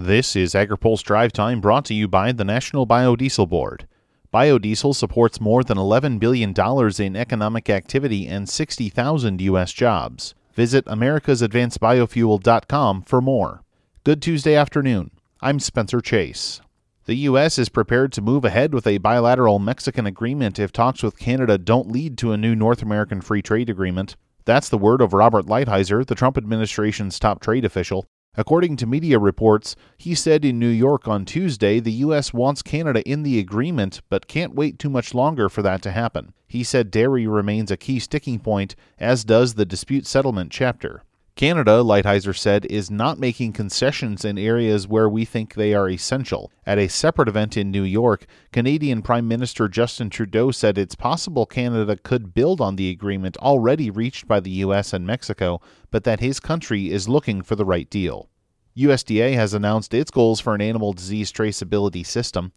This is AgriPulse Drive Time brought to you by the National Biodiesel Board. Biodiesel supports more than $11 billion in economic activity and 60,000 U.S. jobs. Visit americasadvancedbiofuel.com for more. Good Tuesday afternoon. I'm Spencer Chase. The U.S. is prepared to move ahead with a bilateral Mexican agreement if talks with Canada don't lead to a new North American free trade agreement. That's the word of Robert Lighthizer, the Trump administration's top trade official. According to media reports, he said in New York on Tuesday the U.S. wants Canada in the agreement but can't wait too much longer for that to happen. He said dairy remains a key sticking point, as does the dispute settlement chapter. Canada, Lighthizer said, is not making concessions in areas where we think they are essential. At a separate event in New York, Canadian Prime Minister Justin Trudeau said it's possible Canada could build on the agreement already reached by the U.S. and Mexico, but that his country is looking for the right deal. USDA has announced its goals for an animal disease traceability system.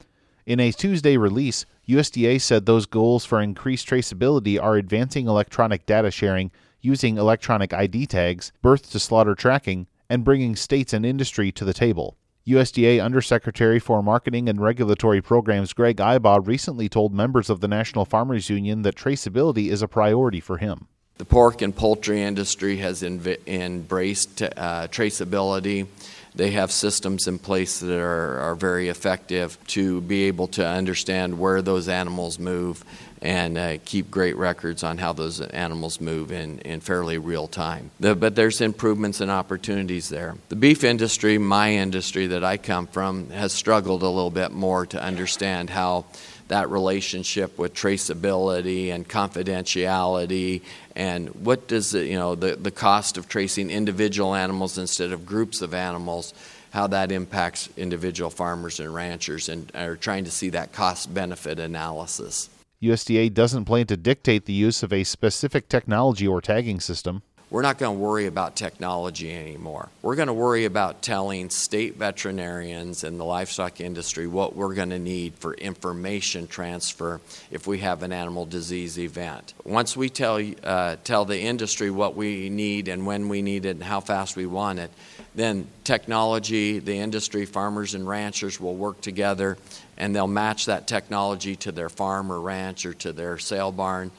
In a Tuesday release, USDA said those goals for increased traceability are advancing electronic data sharing using electronic ID tags, birth to slaughter tracking, and bringing states and industry to the table. USDA Undersecretary for Marketing and Regulatory Programs Greg Ibach recently told members of the National Farmers Union that traceability is a priority for him. The pork and poultry industry has inv- embraced uh, traceability. They have systems in place that are, are very effective to be able to understand where those animals move and uh, keep great records on how those animals move in, in fairly real time. The, but there's improvements and opportunities there. The beef industry, my industry that I come from, has struggled a little bit more to understand how that relationship with traceability and confidentiality and what does it, you know the, the cost of tracing individual animals instead of groups of animals how that impacts individual farmers and ranchers and are trying to see that cost benefit analysis USDA doesn't plan to dictate the use of a specific technology or tagging system. We're not going to worry about technology anymore. We're going to worry about telling state veterinarians and the livestock industry what we're going to need for information transfer if we have an animal disease event. Once we tell, uh, tell the industry what we need and when we need it and how fast we want it, then technology, the industry, farmers and ranchers will work together and they'll match that technology to their farm or ranch or to their sale barn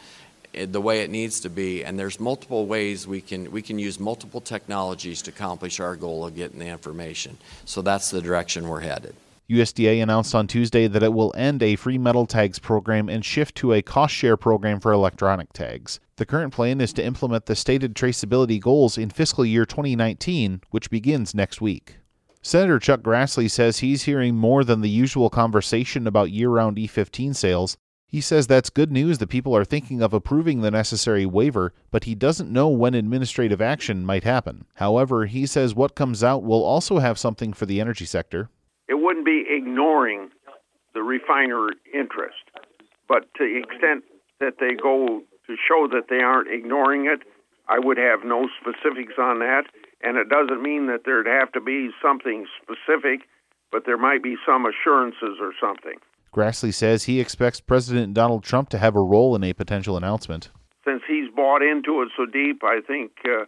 the way it needs to be and there's multiple ways we can we can use multiple technologies to accomplish our goal of getting the information so that's the direction we're headed USDA announced on Tuesday that it will end a free metal tags program and shift to a cost share program for electronic tags. The current plan is to implement the stated traceability goals in fiscal year 2019, which begins next week. Senator Chuck Grassley says he's hearing more than the usual conversation about year round E15 sales. He says that's good news that people are thinking of approving the necessary waiver, but he doesn't know when administrative action might happen. However, he says what comes out will also have something for the energy sector it wouldn't be ignoring the refiner interest. But to the extent that they go to show that they aren't ignoring it, I would have no specifics on that. And it doesn't mean that there'd have to be something specific, but there might be some assurances or something. Grassley says he expects President Donald Trump to have a role in a potential announcement. Since he's bought into it so deep, I think uh,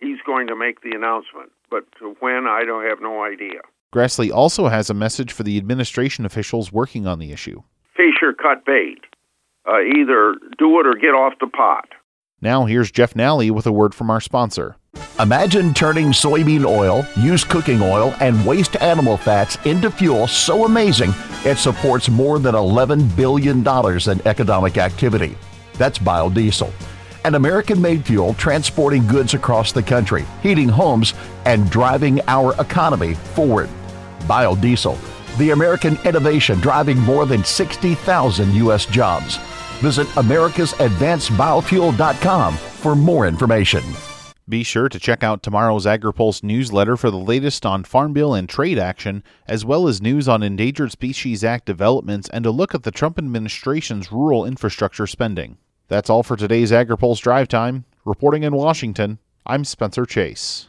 he's going to make the announcement. But when, I don't have no idea. Grassley also has a message for the administration officials working on the issue. Fish or cut bait. Uh, either do it or get off the pot. Now, here's Jeff Nalley with a word from our sponsor. Imagine turning soybean oil, used cooking oil, and waste animal fats into fuel so amazing it supports more than $11 billion in economic activity. That's biodiesel an American made fuel transporting goods across the country, heating homes, and driving our economy forward biodiesel, the American innovation driving more than 60,000 U.S. jobs. Visit americasadvancedbiofuel.com for more information. Be sure to check out tomorrow's AgriPulse newsletter for the latest on Farm Bill and trade action, as well as news on Endangered Species Act developments and a look at the Trump administration's rural infrastructure spending. That's all for today's AgriPulse Drive Time. Reporting in Washington, I'm Spencer Chase.